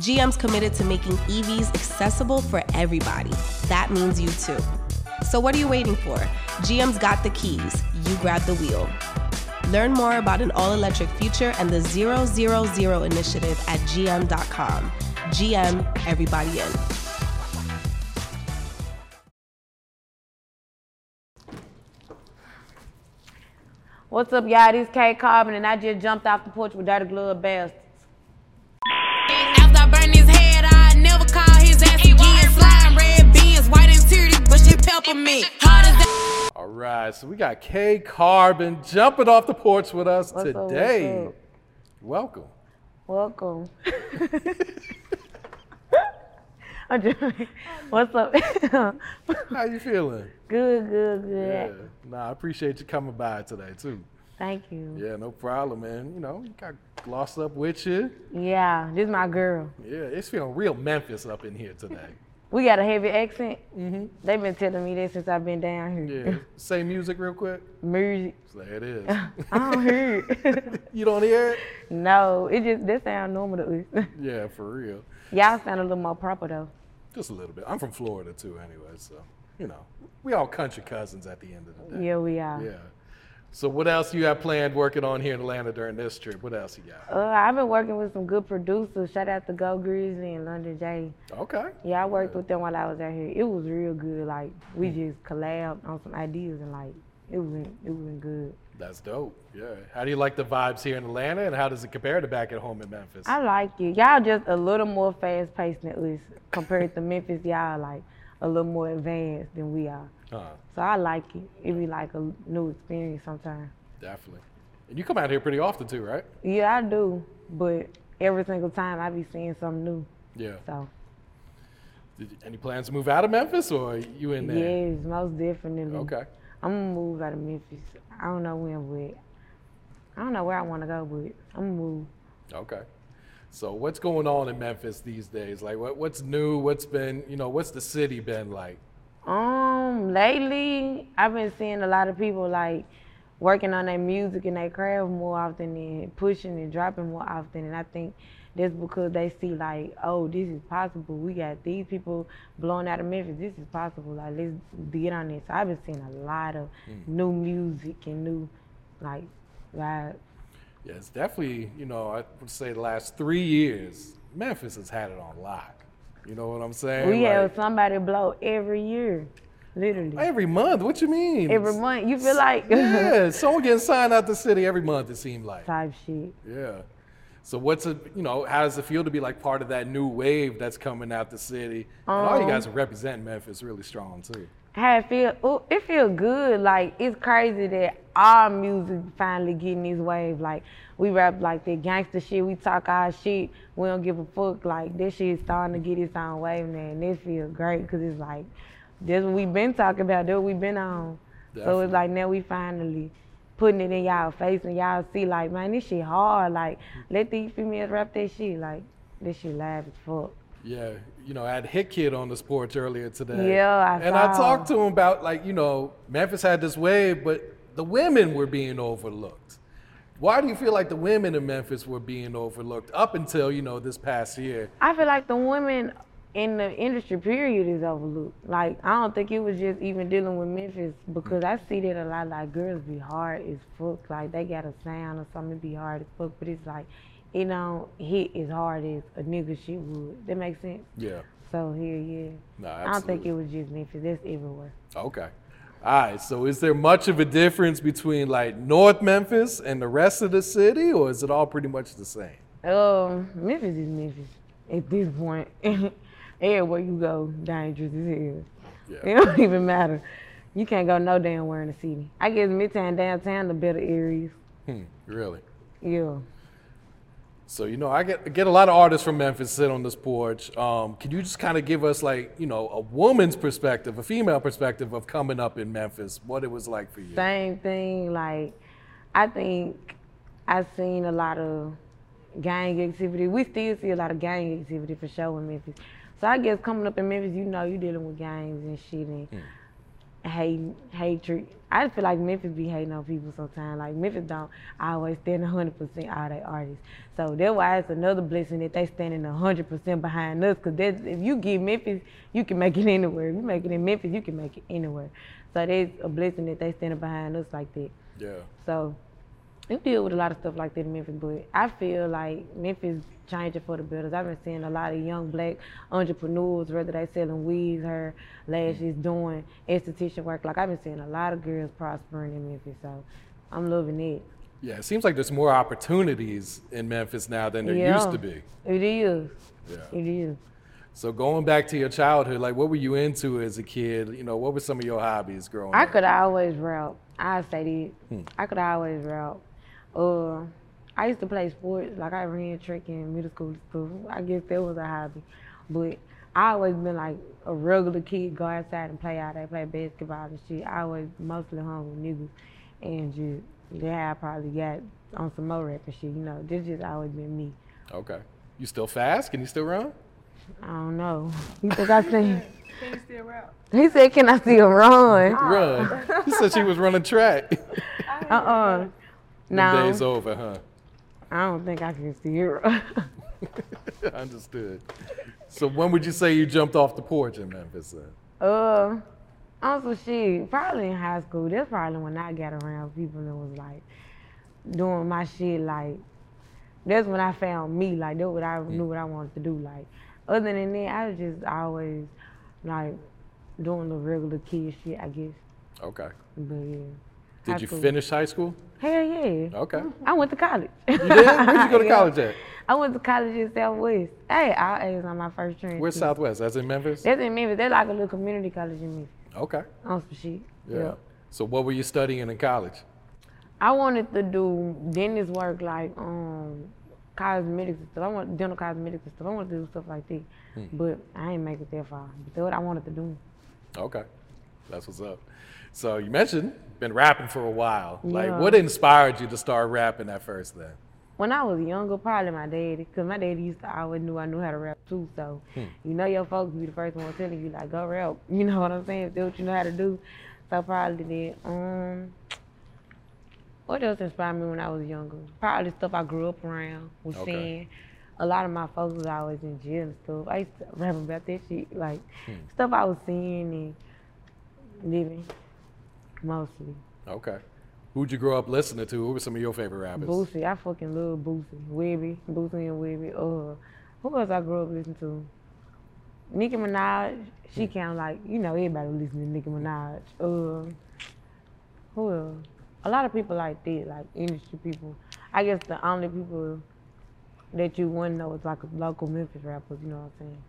GM's committed to making EVs accessible for everybody. That means you too. So, what are you waiting for? GM's got the keys. You grab the wheel. Learn more about an all electric future and the 000 initiative at gm.com. GM, everybody in. What's up, y'all? This K Carbon, and I just jumped off the porch with Dirty Glove Bastards. She peppermint. Hard as that. All right, so we got K Carbon jumping off the porch with us What's today. up? Welcome. Welcome. I'm just, what's up? How you feeling? good, good, good. Yeah. Nah, I appreciate you coming by today too. Thank you. Yeah, no problem, man. You know, you got Gloss Up with you. Yeah, this is my girl. Yeah, it's feeling real Memphis up in here today. We got a heavy accent. Mm-hmm. They've been telling me that since I've been down here. Yeah. Say music real quick. Music. There it is. I don't hear it. you don't hear it? no, it just that sound normal to us. Yeah, for real. Y'all sound a little more proper though. Just a little bit. I'm from Florida too, anyway, so you know, we all country cousins at the end of the day. Yeah, we are. Yeah. So what else you have planned working on here in Atlanta during this trip? What else you got? Uh, I've been working with some good producers. Shout out to Go Grizzly and London J. Okay. Yeah, I worked with them while I was out here. It was real good. Like we just collabed on some ideas and like it was it was good. That's dope. Yeah. How do you like the vibes here in Atlanta and how does it compare to back at home in Memphis? I like it. Y'all just a little more fast paced than us compared to Memphis. Y'all like a little more advanced than we are. Uh, So I like it. It be like a new experience sometimes. definitely. And you come out here pretty often too, right? Yeah, I do. But every single time I be seeing something new. Yeah. So Did any plans to move out of Memphis or are you in there? yes, most definitely. Okay. I'm gonna move out of Memphis. I don't know when, but I don't know where I want to go, but I'm gonna move. Okay. So what's going on in Memphis these days? Like what, what's new? What's been, you know, what's the city been like? Um, lately I've been seeing a lot of people like working on their music and their craft more often and pushing and dropping more often, and I think that's because they see like, oh, this is possible. We got these people blowing out of Memphis. This is possible. Like let's get on this. So I've been seeing a lot of new music and new like vibes. Yeah, it's definitely, you know, I would say the last three years, Memphis has had it on lock. You know what I'm saying? We Like, have somebody blow every year, literally. every month. What you mean? Every month. You feel like Yeah, someone getting signed out the city every month. It seemed like. type shit. Yeah. So what's it? You know, how does it feel to be like part of that new wave that's coming out the city? and all you Um, guys are representing Memphis really strong too. How it feel? Ooh, it feel good. Like it's crazy that our music finally getting this wave. Like we rap like that gangster shit. We talk our shit. We don't give a fuck. Like this shit is starting to get its own wave now, and it feel great because it's like that's what we've been talking about. That's what we've been on. So it's like now we finally putting it in y'all face and y'all see like man this shit hard. Like let these females rap that shit. Like this shit live as fuck. Yeah, you know, I had HitKidd on the porch earlier today. Yeah, I And I talked to him about like, you know, Memphis had this wave, but the women were being overlooked. Why do you feel like the women in Memphis were being overlooked up until, you know, this past year? I feel like the women in the industry period is overlooked. Like I don't think it was just even dealing with Memphis because I see that a lot. Like girls be hard as fuck. Like they got a sound or something be hard as fuck, but it's like you don't hit as hard as a nigga shit would. That makes sense. Yeah. So here, yeah. No, I don't think it was just Memphis. That's everywhere. Okay. All right. So is there much of a difference between like North Memphis and the rest of the city, or is it all pretty much the same? Um, Memphis is Memphis at this point. Everywhere you go, dangerous as hell. Yeah. It don't even matter. You can't go no damn where in the city. I guess Midtown, downtown, the better areas. Hmm, really? Yeah. So you know, I get get a lot of artists from Memphis sit on this porch. Um, can you just kind of give us like you know a woman's perspective, a female perspective of coming up in Memphis, what it was like for you? Same thing. Like, I think I've seen a lot of gang activity. We still see a lot of gang activity for sure in Memphis. So I guess coming up in Memphis, you know, you dealing with gangs and shit and hate, hatred. I just feel like Memphis be hating on people sometimes. Like Memphis don't always stand 100% all their artists. So that's why it's another blessing that they standing 100% behind us. Cause that's, if you get Memphis, you can make it anywhere. If you make it in Memphis, you can make it anywhere. So that's a blessing that they standing behind us like that. Yeah. So we deal with a lot of stuff like that in Memphis, but I feel like Memphis changing for the better. I've been seeing a lot of young black entrepreneurs, whether they selling weaves, hair, lashes, doing esthetician work. Like I've been seeing a lot of girls prospering in Memphis, so I'm loving it. Yeah, it seems like there's more opportunities in Memphis now than there yeah, used to be. It is. Yeah. It is. So going back to your childhood, like what were you into as a kid? You know, what were some of your hobbies growing I up? Hmm. I could always rap. I say that. I could always rap. Uh, I used to play sports. Like I ran track in middle school and stuff. I guess that was a hobby. But I always been like a regular kid, go outside and play out there, play basketball and shit. I always mostly hung with niggas and just yeah, I probably got on some more rap and shit. You know, this just always been me. Okay. You still fast? Can you still run? I don't know. You think I seen? Can you still rap? He said, "Can I still run?" Run. he said she was running track. Uh uh Them No, Days over, huh? I don't think I can still run. Understood. So when would you say you jumped off the porch in Memphis? Then? Uh, also she probably in high school. That's probably when I got around people that was like doing my shit. Like that's when I found me. Like that's what I knew what I wanted to do. Like other than that, I was just always like doing the regular kid shit. I guess. Okay. But yeah. Did high you school. finish high school? Hell yeah. Okay. I went to college. You did? Where'd you go to Yeah. college at? I went to college in Southwest. Hey, I A's on my first train. Where's Southwest? That's in Memphis? That's in Memphis. That's like a little community college in Memphis. Okay. On some shit. Yeah. So what were you studying in college? I wanted to do dentist work like um cosmetics and stuff. I want dental cosmetics and stuff. I want to do stuff like that. Hmm. But I ain't make it that far. But that's what I wanted to do. Okay. That's what's up. So you mentioned been rapping for a while. Like what inspired you to start rapping at first then? When I was younger, probably my daddy, because my daddy used to always knew I knew how to rap too. So, Hmm. you know, your folks be the first one telling you, like, go rap. You know what I'm saying? That's what you know how to do. So, probably that. Um, what else inspired me when I was younger? Probably stuff I grew up around, was Okay. seeing. A lot of my folks was always in jail and stuff. I used to rap about that shit, like Hmm. stuff I was seeing and living, mostly. Okay. Who'd you grow up listening to? Who were some of your favorite rappers? Boosie, I fucking love Boosie. Webbie, Boosie and Webbie. Uh, who else I grew up listening to? Nicki Minaj. She Hmm. kind of like, you know, everybody listen to Nicki Minaj. Uh, who else? A lot of people like that, like industry people. I guess the only people that you wouldn't know is like local Memphis rappers. You know what I'm saying?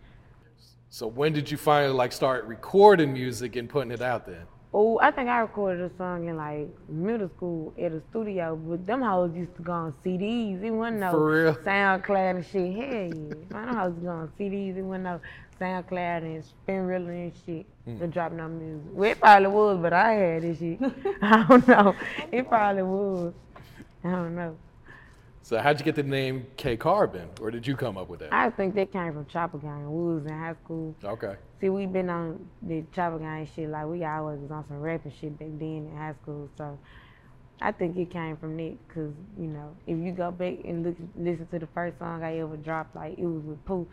So when did you finally like start recording music and putting it out there? Oh, I think I recorded a song in like middle school at a studio, but them hoes used to go on CDs. It wasn't no For real? SoundCloud and shit. Hell yeah. Man, them hoes go on CDs. It wasn't no SoundCloud and Spinrilla and shit Hmm. to drop no music. Well, it probably was, but I had this shit. I don't know. It probably was. I don't know. So how'd you get the name K Carbon? Or did you come up with that? I think that came from Chopper Gang. We was in high school. Okay. See, we been on the Chopper Gang shit. Like, we always was on some rapping shit back then in high school. So, I think it came from that. Because, you know, if you go back and look, listen to the first song I ever dropped, like, it was with Pooh.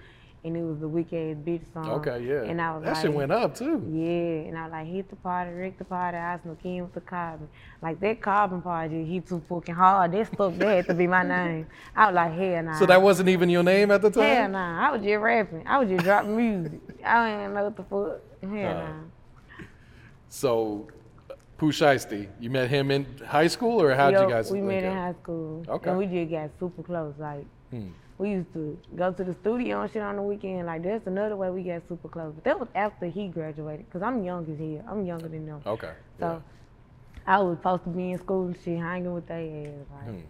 And it was the weekend Ass Bitch song. Okay, yeah. And I was that like, shit went up too. Yeah, and I was like, hit the party, wreck the party, I snuck in with the carbon. Like, that carbon part he too fucking hard. That stuff, that had to be my name. I was like, hell nah. So that wasn't even your name at the time? Hell nah. I was just rapping. I was just dropping music. I didn't know what the fuck. Hell Uh, nah. So Pooh Shiesty, you met him in high school or how'd Yo, you guys meet? we met in up? high school. Okay. And we just got super close. Like, Hmm. We used to go to the studio and shit on the weekend. Like, that's another way we got super close. But that was after he graduated. Because I'm young as hell. I'm younger than them. Okay. So, I was supposed to be in school and shit, hanging with they ass. Like, Hmm.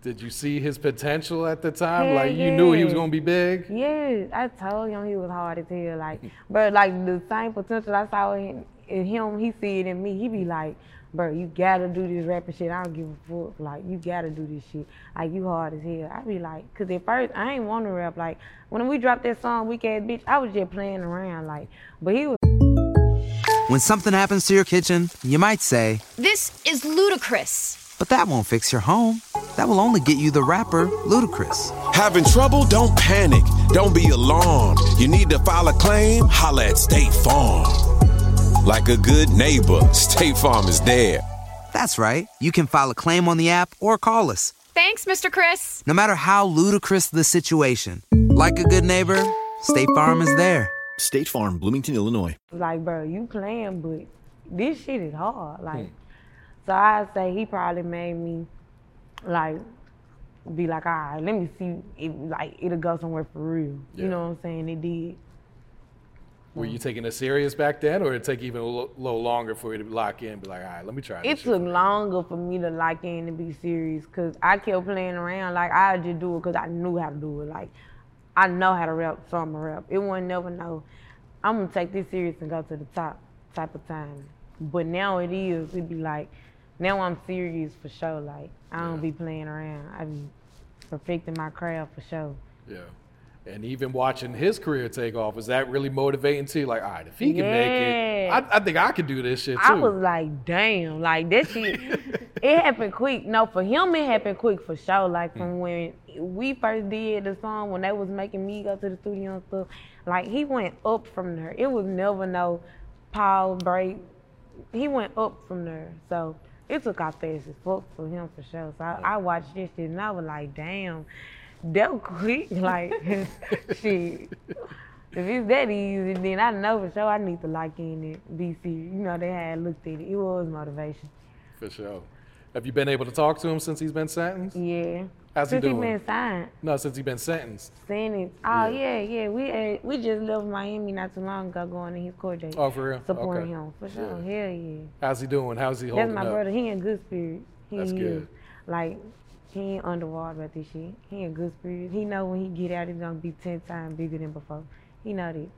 Did you see his potential at the time? Hell like you knew he was gonna be big. Yeah, I told him he was hard as hell. Like, but like the same potential I saw in, in him, he see it in me. He be like, bro, you gotta do this rapping shit. I don't give a fuck. Like, you gotta do this shit. Like, you hard as hell. I be like, cause at first I ain't want to rap. Like, when we dropped that song, Weak Ass Bitch, I was just playing around. Like, but he was When something happens to your kitchen, you might say, This is ludicrous. but that won't fix your home. That will only get you the rapper, Ludacris. Having trouble? Don't panic. Don't be alarmed. You need to file a claim? Holla at State Farm. Like a good neighbor, State Farm is there. That's right. You can file a claim on the app or call us. Thanks, Mr. Chris. No matter how ludicrous the situation, like a good neighbor, State Farm is there. State Farm, Bloomington, Illinois. like, bro, you playing, but this shit is hard. Like, hmm. so I say he probably made me like be like, all right, let me see if like it'll go somewhere for real. Yeah. You know what I'm saying? It did. Were you taking it serious back then, or did it take even a little, longer for you to lock in? And be like, all right, let me try. It took longer for me to lock in and be serious because I kept playing around. Like I just do it because I knew how to do it. Like I know how to rap, so I'm a rap. It wasn't never know. I'm gonna take this serious and go to the top type of time. But now it is. It be like now I'm serious for sure. Like I don't Yeah. be playing around. I be perfecting my craft for sure. Yeah. And even watching his career take off, was that really motivating to you? Like, all right, if he can make it, I, I think I could do this shit too. I was like, damn, like this shit. it happened quick. No, for him it happened quick for sure. Like from mm. when we first did the song, when they was making me go to the studio and stuff, like he went up from there. It was never no pause break. He went up from there. So it took off fast as fuck for him for sure. So I, I watched this shit and I was like, damn, was quick. Like shit. If it's that easy, then I know for sure I need to lock in and BC. You know, they had looked at it. It was motivation. For sure. Have you been able to talk to him since he's been sentenced? Yeah. How's he Since he doing? been signed, No, since he's been sentenced. sentenced. Oh yeah, yeah. We uh, we just left Miami not too long ago, going to his court date. Oh, for real? Supporting Okay. him for sure. Yeah. Hell yeah. How's he doing? How's he holding up? That's my up? brother. He in good spirit. He That's is. good. Like he ain't underwater about this shit. He in good spirit. He know when he get out, he's gonna be ten times bigger than before. He know that.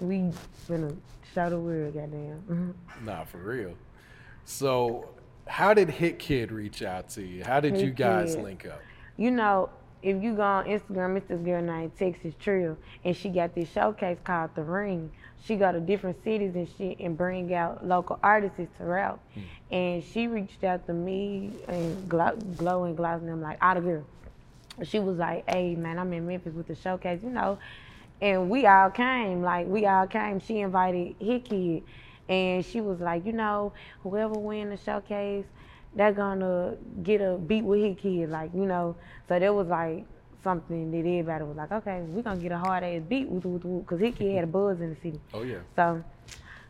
We finna show the world, goddamn. Mm-hmm. Nah, for real. So, how did HitKidd reach out to you? How did Hit you guys Kid. link up? You know, if you go on Instagram, it's this girl named Texas Trill, and she got this showcase called The Ring. She go to different cities and shit and bring out local artists to rap. Hmm. And she reached out to me and Glow, Glow and Gloss and them like, out of girl. She was like, hey man, I'm in Memphis with the showcase, you know. And we all came, like we all came. She invited Hickey And she was like, you know, whoever win the showcase, they're gonna get a beat with Hickey, like, you know. So that was like something that everybody was like, okay, we're gonna get a hard ass beat because Hit Kid had a buzz in the city. Oh, yeah. So,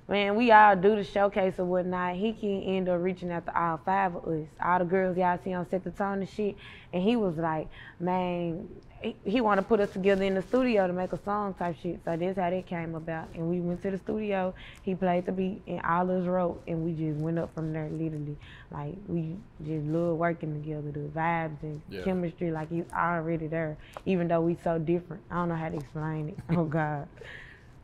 man, we all do the showcase or whatnot. He can end up reaching out to all five of us, all the girls y'all see on set the tone and shit. And he was like, man, he, he want to put us together in the studio to make a song type shit. So that's how that came about. And we went to the studio. He played the beat, and all us wrote, and we just went up from there. Literally, like we just love working together. The vibes and Yeah. chemistry, like it's already there. Even though we so different, I don't know how to explain it. Oh God.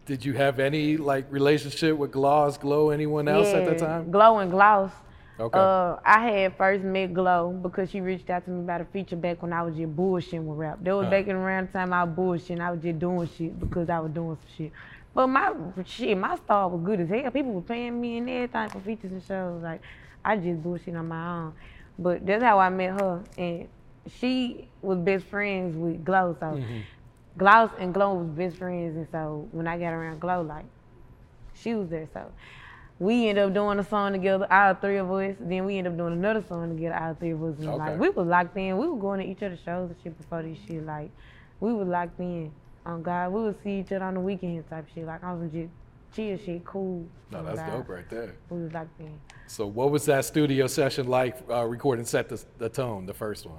Did you have any like relationship with Gloss, Glow, anyone else at that Yeah, time? Glow and Gloss. Okay. Uh, I had first met Glow because she reached out to me about a feature back when I was just bullshitting with rap. That was Huh. back in around the time I was bullshitting. I was just doing shit because I was doing some shit. But my shit, my star was good as hell. People were paying me and everything for features and shows. Like I just bullshit on my own. But that's how I met her, and she was best friends with Glow. So Glow and Glow was best friends, and so when I got around Glow, like she was there. So we end up doing a song together, all three of us. Then we end up doing another song together, all three of us. And Okay. like we was locked in. We were going to each other's shows and shit before this shit. Like we was locked in. On God, we would see each other on the weekends type shit. Like I was just chill shit, cool. No, that's God. dope right there. We was locked in. So, what was that studio session like uh, recording Set the, the Tone, the first one?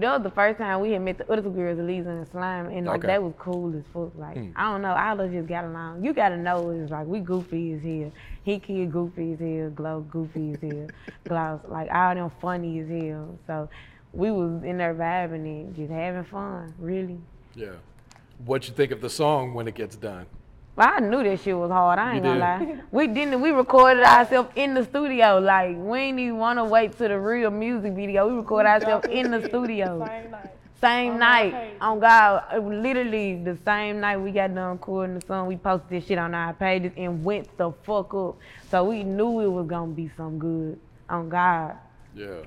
That was the first time we had met the other girls, Aleza and Slime, and like Okay. that was cool as fuck. Like hmm. I don't know, all of us just got along. You gotta know it's like we goofy as hell. He kid goofy as hell, Glow goofy as hell, Gloss like all them funny as hell. So we was in there vibing and just having fun, really. Yeah. What you think of the song when it gets done? But I knew that shit was hard. I ain't gonna lie. We didn't. We recorded ourselves in the studio. Like we ain't even want to wait to the real music video. We recorded ourselves in the studio. Same night. Same On night. On God, uh, literally the same night we got done recording the song. We posted this shit on our pages and went the fuck up. So we knew it was gonna be some good. On God. Yeah.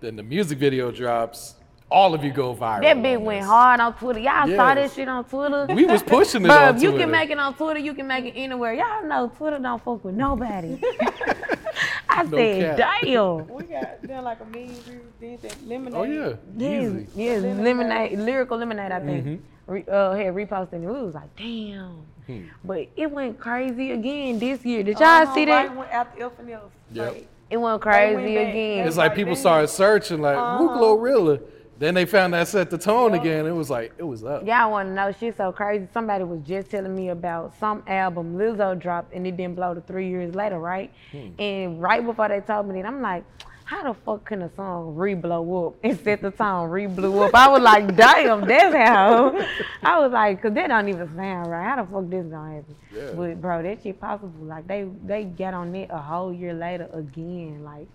Then the music video drops. All of you go viral. That bitch went hard on Twitter. Y'all saw that shit on Twitter. We was pushing it Bruh, on if you can make it on Twitter, you can make it anywhere. Y'all know Twitter don't fuck with nobody. I No said, cap. damn. We got done like a million views. Lemonade. Oh yeah. Yes, Easy. yes, lemonade, lyrical lemonade. I think Mhm. Re, uh, had reposted it. We was like, damn. Hmm. But it went crazy again this year. Did y'all Uh-huh, see that? Right when after Elf and Elf. Yep. Like, It went They went crazy again. It's like people started searching, like, who Uh-huh. Glorilla? Then they found that set the tone again. It was like, it was up. Y'all want to know She's so crazy? Somebody was just telling me about some album Lizzo dropped and it didn't blow to three years later, right? Hmm. And right before they told me that, I'm like, how the fuck can a song re-blow up and set the tone re-blew up? I was like, damn, that's how. I was like, cause that don't even sound right. How the fuck this gonna happen? Yeah. But bro, that shit possible. Like they they got on it a whole year later again. Like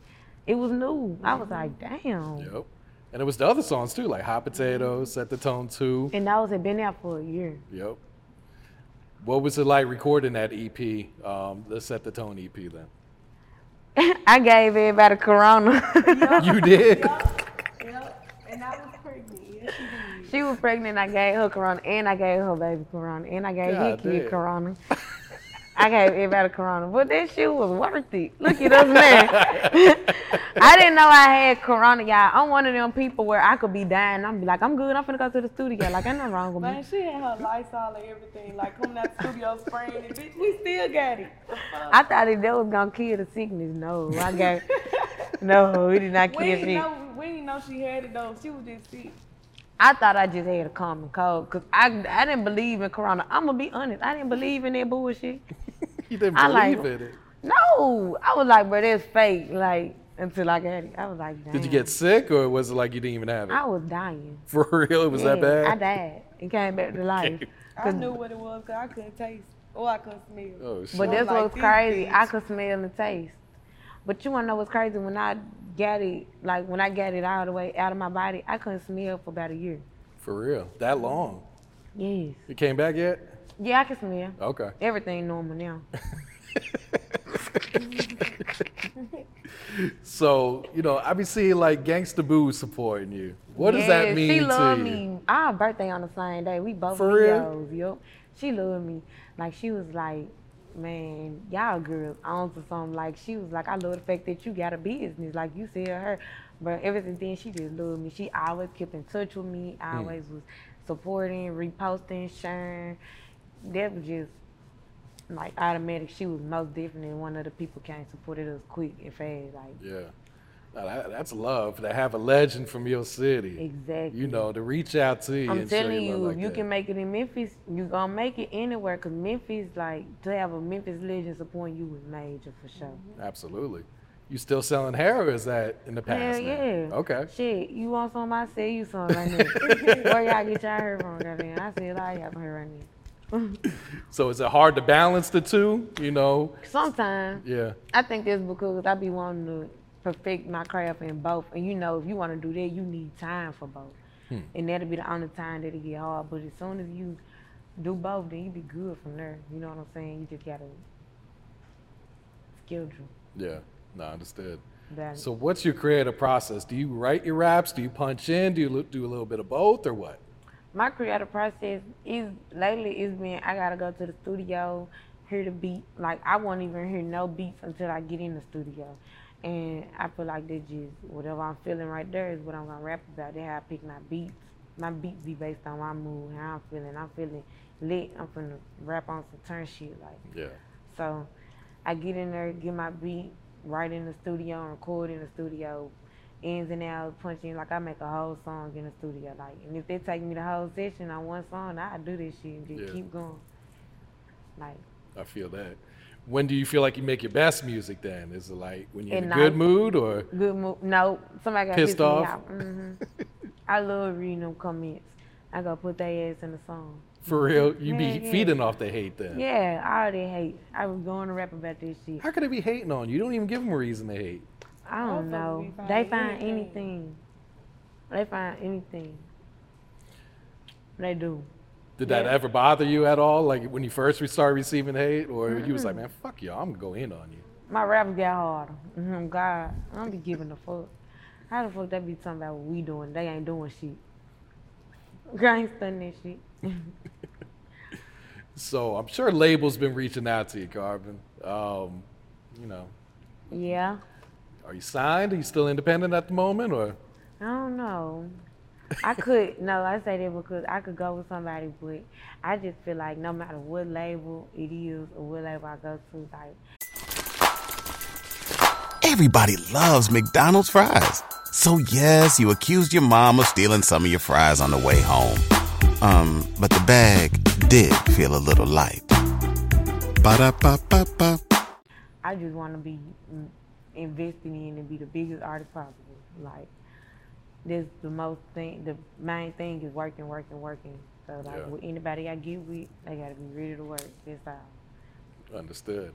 it was new. I was like, damn. Yep. And it was the other songs too, like Hot Potatoes, Set the Tone too. And those had been out for a year. Yep. What was it like recording that EP, um, the Set the Tone EP then? I gave everybody Corona. You did? and I was pregnant. Yes, she was pregnant. I gave her Corona, and I gave her baby Corona, and I gave his God kid. Corona. I got it gave everybody Corona, but that shit was worth it. Look at us, man. I didn't know I had Corona, y'all. I'm one of them people where I could be dying. I'm be like, I'm good. I'm finna go to the studio. Like, ain't nothing wrong with me. Man, she had her Lysol and everything, like coming out the studio spraying it. Bitch, we still got it. I thought that, that was gonna kill the sickness. No, I got no. It did not we kill didn't shit. know, we didn't know she had it though. She was just sick. I thought I just had a common cold because I, I didn't believe in Corona. I'm gonna be honest. I didn't believe in that bullshit. You didn't I believe like- in it. No, I was like, bro, that's fake. Like until I got it, I was like, damn. Did you get sick or was it like you didn't even have it? I was dying. For real? It was that Yeah, I died and came back to life. I 'Cause- knew what it was because I couldn't taste or I couldn't smell. Oh, shit. But I was that's like, what's this crazy. bitch. I could smell and taste. But you wanna know what's crazy? When I got it, like when I got it all the way out of my body, I couldn't smell for about a year. For real? That long? Yes. You came back yet? Yeah, I can smell. Okay. Everything normal now. So, you know, I be seeing like Gangsta Boo supporting you. What does that mean She to love you? me. Our birthday on the same day. We both For real? Leos, yup. She loved me. Like she was like, man, y'all girls on to something. Like she was like, I love the fact that you got a business. Like you said her. But ever since then, she just loved me. She always kept in touch with me. Hmm. Always was supporting, reposting, sharing. That was just like automatic. She was most definitely one of the people came supported us quick and fast. Like Yeah. Now, that, that's love to have a legend from your city. Exactly. You know, to reach out to you I'm telling you, you, like you that. can make it in Memphis, you're gonna make it anywhere. Cause Memphis, like, to have a Memphis legend supporting you was major for sure. Mm-hmm. Absolutely. You still selling hair or is that in the Hell past? now? yeah. Okay. Shit, you want some? I sell you some right now. Where y'all get y'all hair from, goddamn? I sell all y'all hair right now. So is it hard to balance the two? You know? Sometimes Yeah. I think that's because I be wanting to perfect my craft in both. And you know, if you want to do that, you need time for both. Hmm. And that'll be the only time that it get hard. But as soon as you do both, then you be good from there. You know what I'm saying? You just gotta schedule. Yeah. No, understood. Balance. So what's your creative process? Do you write your raps? Do you punch in? Do you do a little bit of both or what? My creative process is lately it's been I gotta go to the studio, hear the beat. Like I won't even hear no beats until I get in the studio. And I feel like that just whatever I'm feeling right there is what I'm gonna rap about. That's how I pick my beats. My beats be based on my mood, how I'm feeling. I'm feeling lit. I'm finna rap on some turn shit like Yeah. so I get in there, get my beat, right in the studio, and record in the studio, ins and outs, punch in. Like I make a whole song in the studio. Like, and if they take me the whole session on one song, I do this shit and just Yeah. keep going. Like, I feel that. When do you feel like you make your best music? Then is it like when you're in a good mood or Good mood. No, somebody got Pissed pissed off? Me off. hmm I love reading them comments. I gotta put their ass in the song. for real? You be Yeah, yeah. feeding off the hate then? Yeah, all they hate. I was going to rap about this shit. How could they be hating on you? You don't even give them a reason to hate. I don't know. They find anything. anything. They find anything. They do. Did that Yeah. ever bother you at all? Like when you first started receiving hate, or you was like, man, fuck y'all, I'm gonna go in on you. My raps got harder. hmm God, I don't be giving a fuck. How the fuck they be talking about what we doing? They ain't doing shit. I ain't studying that shit. So I'm sure labels been reaching out to you, Carbon. Um, you know, yeah. Are you signed? Are you still independent at the moment, or I don't know. I could no, I say that because I could go with somebody, but I just feel like no matter what label it is or what label I go to, like Everybody loves McDonald's fries. So yes, you accused your mom of stealing some of your fries on the way home. Um, but the bag did feel a little light. Ba-da-ba-ba-ba. I just want to be invested in and be the biggest artist possible. Like this, the most thing, the main thing is working, working, working. So like Yeah. with anybody I get with, they gotta be ready to work. That's all. understood?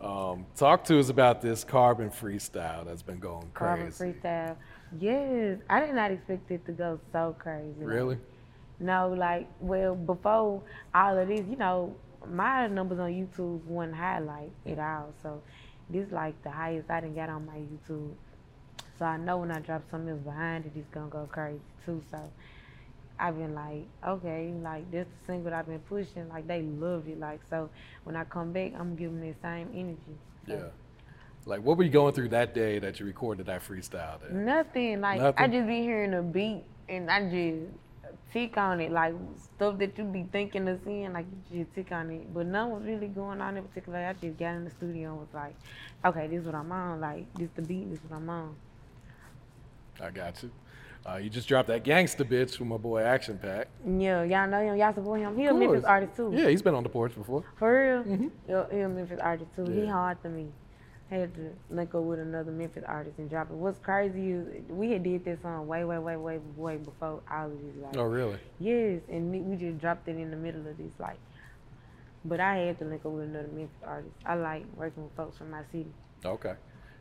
Um, talk to us about this Carbon freestyle that's been going crazy. Carbon freestyle. Yes, I did not expect it to go so crazy. Really? No, like, well, before all of this, you know, my numbers on YouTube wasn't high like at all. So this like the highest I done got on my YouTube. So I know when I drop something else behind it, it's gonna go crazy too. So I've been like, okay, like this the single I've been pushing, like they loved it. Like so when I come back, I'm giving the same energy. Yeah. Like, what were you going through that day that you recorded that freestyle? Then? Nothing. Like I just be hearing a beat and I just tick on it, like stuff that you be thinking of seeing, like you just tick on it. But none was really going on in particular. I just got in the studio and was like, okay, this is what I'm on. Like this the beat, this is what I'm on. I got you. Uh, you just dropped that gangsta bitch with my boy Action Pack. Yeah, y'all know him. Y'all support him. He a Memphis artist too. Yeah, he's been on the porch before. For real? Yeah, he a Memphis artist too. He hard to me. Had to link up with another Memphis artist and drop it. What's crazy is we had did this song way, way, way, way, way before all of this. Like, Oh, really? Yes, and we- just dropped it in the middle of this, like. But I had to link up with another Memphis artist. I like working with folks from my city. Okay.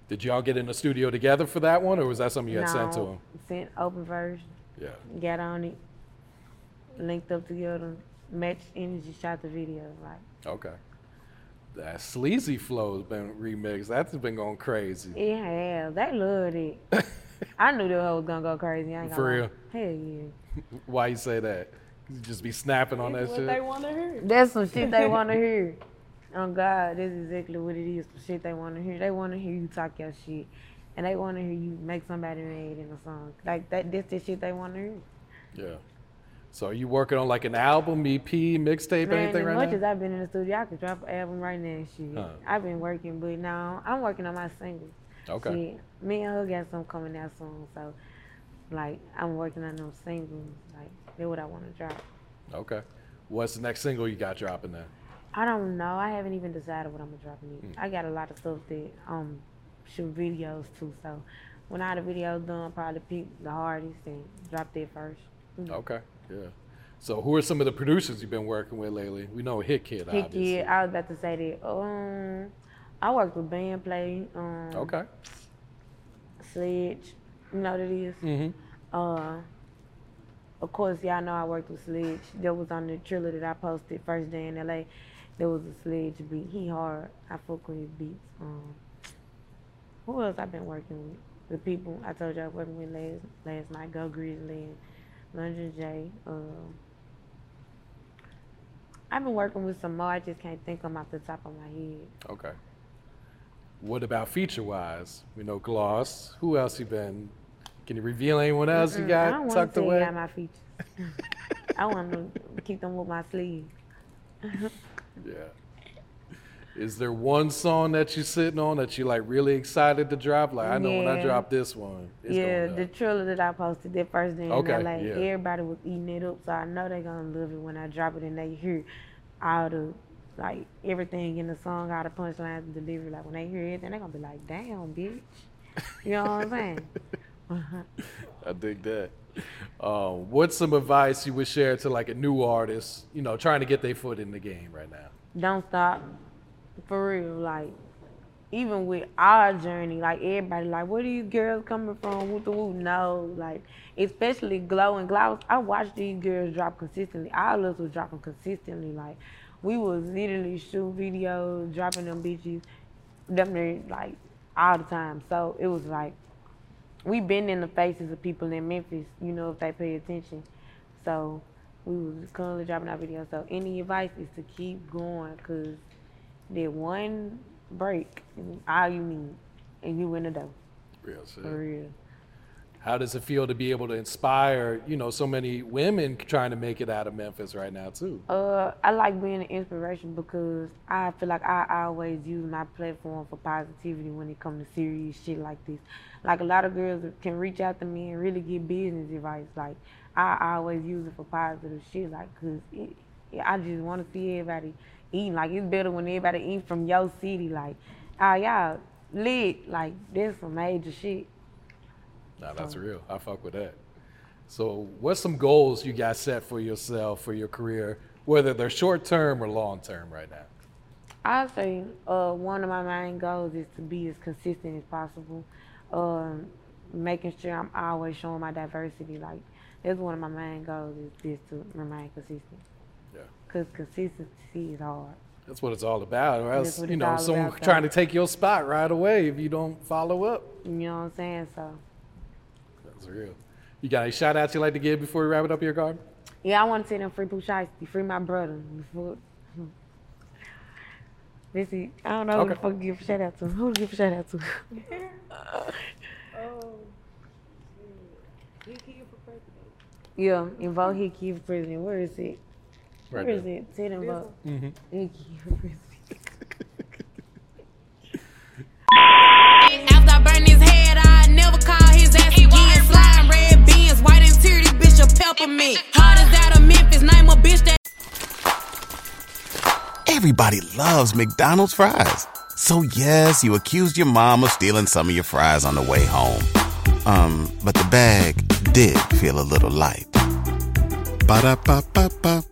Did y'all get in the studio together for that one, or was that something you had sent to No, him? Sent open version, Yeah. got on it, linked up together, matched energy, shot the video. Like Okay. That sleazy flow's been remixed. That's been going crazy. it has. They loved it. I knew the hoe was gonna go crazy. I ain't gonna For lie. real? Hell yeah. Why you say that? You just be snapping on that what shit. they want to hear. That's some shit they want to hear. Oh God, that's exactly what it is. Some shit they want to hear. They want to hear you talk your shit, and they want to hear you make somebody mad in a song. Like that. That's the shit they want to hear. Yeah. So are you working on like an album, EP, mixtape, Man, anything right now? as much as I've been in the studio, I could drop an album right now. and Shit, Huh. I've been working, but now I'm working on my singles. Okay. Shit, me and her got some coming out soon, so like I'm working on those singles. Like that's what I want to drop. Okay. What's the next single you got dropping then? I don't know. I haven't even decided what I'm gonna drop Hmm. yet. I got a lot of stuff that um shoot videos too. So when all the videos done, probably pick the hardest and drop that first. Mm. Okay. Yeah. So who are some of the producers you've been working with lately? We know HitKidd, Pick obviously. it. I was about to say that. Um, I worked with Bandplay. Um, Okay. Sledge. You know what it is? Mhm. Uh, of course, y'all know I worked with Sledge. That was on the trailer that I posted first day in LA. There was a Sledge beat. He hard. I fuck with his beats. Um, who else I've been working with? The people I told you I was working with last last night. Go Grizzly London J. Um, I've been working with some more. I just can't think of them off the top of my head. Okay. What about feature wise? We know Gloss. Who else you been? Can you reveal anyone else you Mm-mm, I got don't want tucked to away? y'all my features. I want to keep them with my sleeve. Yeah. Is there one song that you're sitting on that you like really excited to drop? Like I know when I Yeah. drop this one, yeah, the trailer that I posted that first day Okay, like yeah. everybody was eating it up, so I know they're gonna love it when I drop it and they hear all the like everything in the song, all the punchlines and delivery. Like when they hear it, then they gonna be like, "Damn, bitch," you know what I'm saying? I dig that. Um, what's some advice you would share to like a new artist, you know, trying to get their foot in the game right now? Don't stop, for real. Like even with our journey, like everybody, like where these girls coming from? Whoop the whoop? No, like especially Glow and Gloss. I watched these girls drop consistently. All of us was dropping consistently. Like we was literally shooting videos, dropping them bitches, definitely like all the time. So it was like we been in the faces of people in Memphis, you know, if they pay attention. So we was constantly dropping our videos. So any advice is to keep going, cause that one break, all you need, and you in the door. Real shit. For real. How does it feel to be able to inspire, you know, so many women trying to make it out of Memphis right now too? Uh, I like being an inspiration because I feel like I always use my platform for positivity when it comes to serious shit like this. Like a lot of girls can reach out to me and really get business advice. Like I always use it for positive shit. Like, cause it, I just want to see everybody eating. Like it's better when everybody eat from your city. Like, ah, uh, y'all lit. Like that's some major shit. Nah, that's real. I fuck with that. So, what's some goals you got set for yourself for your career, whether they're short term or long term right now? I say uh, one of my main goals is to be as consistent as possible. Um, making sure I'm always showing my diversity. Like that's one of my main goals is just to remain consistent. Yeah. Cause consistency is hard. That's what it's all about. Or else, you know, someone about, trying to take your spot right away if you don't follow up. You know what I'm saying? So. That's real. You got any shout outs you like to give before we wrap it up here, Carbon? Yeah, I want to say them free Pooh Shiesty, free my brother. Before. This is, I don't know okay. who the fuck give a shout out to. Who to give a shout out to? oh. Yeah, and vote Hickey for president. Where is it? Right Where is it? Sit and. Mm-hmm. Hickey for president. After I burn his head, I never call his ass again. Slime red beans, white and tear, this bitch a peppermint. Hard as out of Memphis, name a bitch that. Everybody loves McDonald's fries. So yes, you accused your mom of stealing some of your fries on the way home. Um, but the bag did feel a little light. Ba-da-ba-ba-ba.